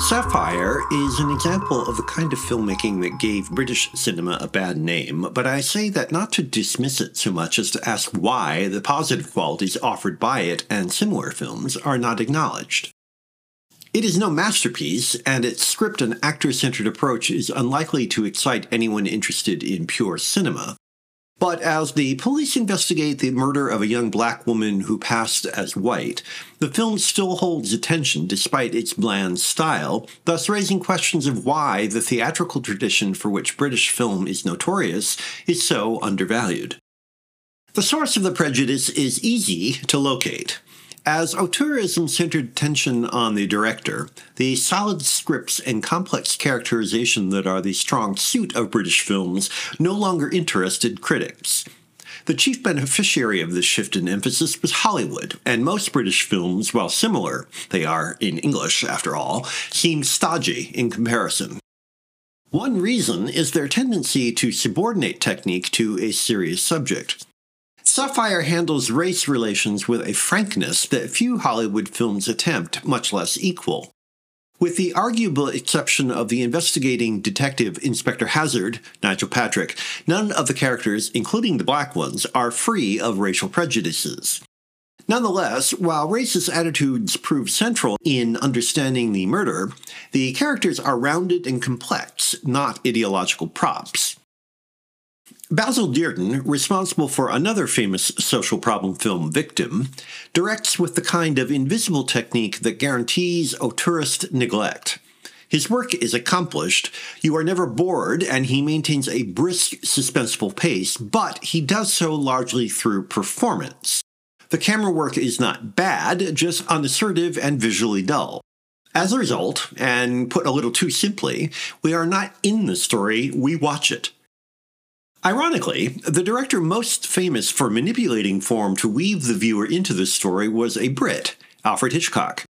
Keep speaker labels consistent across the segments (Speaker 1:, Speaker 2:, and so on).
Speaker 1: Sapphire is an example of the kind of filmmaking that gave British cinema a bad name, but I say that not to dismiss it so much as to ask why the positive qualities offered by it and similar films are not acknowledged. It is no masterpiece, and its script and actor centered approach is unlikely to excite anyone interested in pure cinema, but as the police investigate the murder of a young black woman who passed as white, the film still holds attention despite its bland style, thus raising questions of why the theatrical tradition for which British film is notorious is so undervalued. The source of the prejudice is easy to locate. As auteurism centered tension on the director, the solid scripts and complex characterization that are the strong suit of British films no longer interested critics. The chief beneficiary of this shift in emphasis was Hollywood, and most British films, while similar, they are in English after all, seem stodgy in comparison. One reason is their tendency to subordinate technique to a serious subject. Sapphire handles race relations with a frankness that few Hollywood films attempt, much less equal. With the arguable exception of the investigating detective Inspector Hazard, Nigel Patrick, none of the characters, including the black ones, are free of racial prejudices. Nonetheless, while racist attitudes prove central in understanding the murder, the characters are rounded and complex, not ideological props. Basil Dearden, responsible for another famous social problem film, Victim, directs with the kind of invisible technique that guarantees auteurist neglect. His work is accomplished, you are never bored, and he maintains a brisk, suspenseful pace, but he does so largely through performance. The camera work is not bad, just unassertive and visually dull. As a result, and put a little too simply, we are not in the story, we watch it. Ironically, the director most famous for manipulating form to weave the viewer into the story was a Brit, Alfred Hitchcock.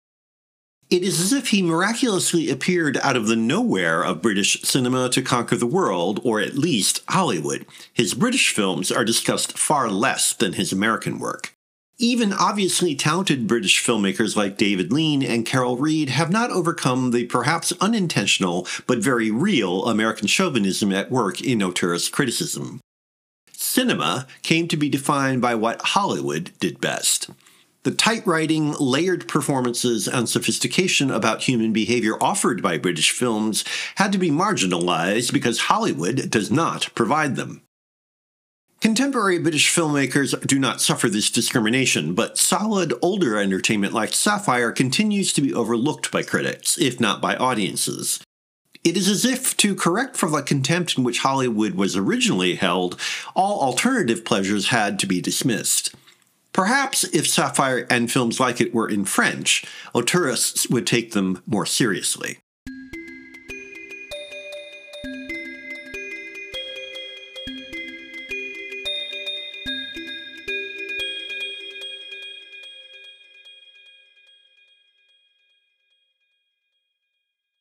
Speaker 1: It is as if he miraculously appeared out of the nowhere of British cinema to conquer the world, or at least Hollywood. His British films are discussed far less than his American work. Even obviously talented British filmmakers like David Lean and Carol Reed have not overcome the perhaps unintentional but very real American chauvinism at work in auteurist criticism. Cinema came to be defined by what Hollywood did best. The tight writing, layered performances, and sophistication about human behavior offered by British films had to be marginalized because Hollywood does not provide them. Contemporary British filmmakers do not suffer this discrimination, but solid older entertainment like Sapphire continues to be overlooked by critics, if not by audiences. It is as if, to correct for the contempt in which Hollywood was originally held, all alternative pleasures had to be dismissed. Perhaps if Sapphire and films like it were in French, auteurists would take them more seriously.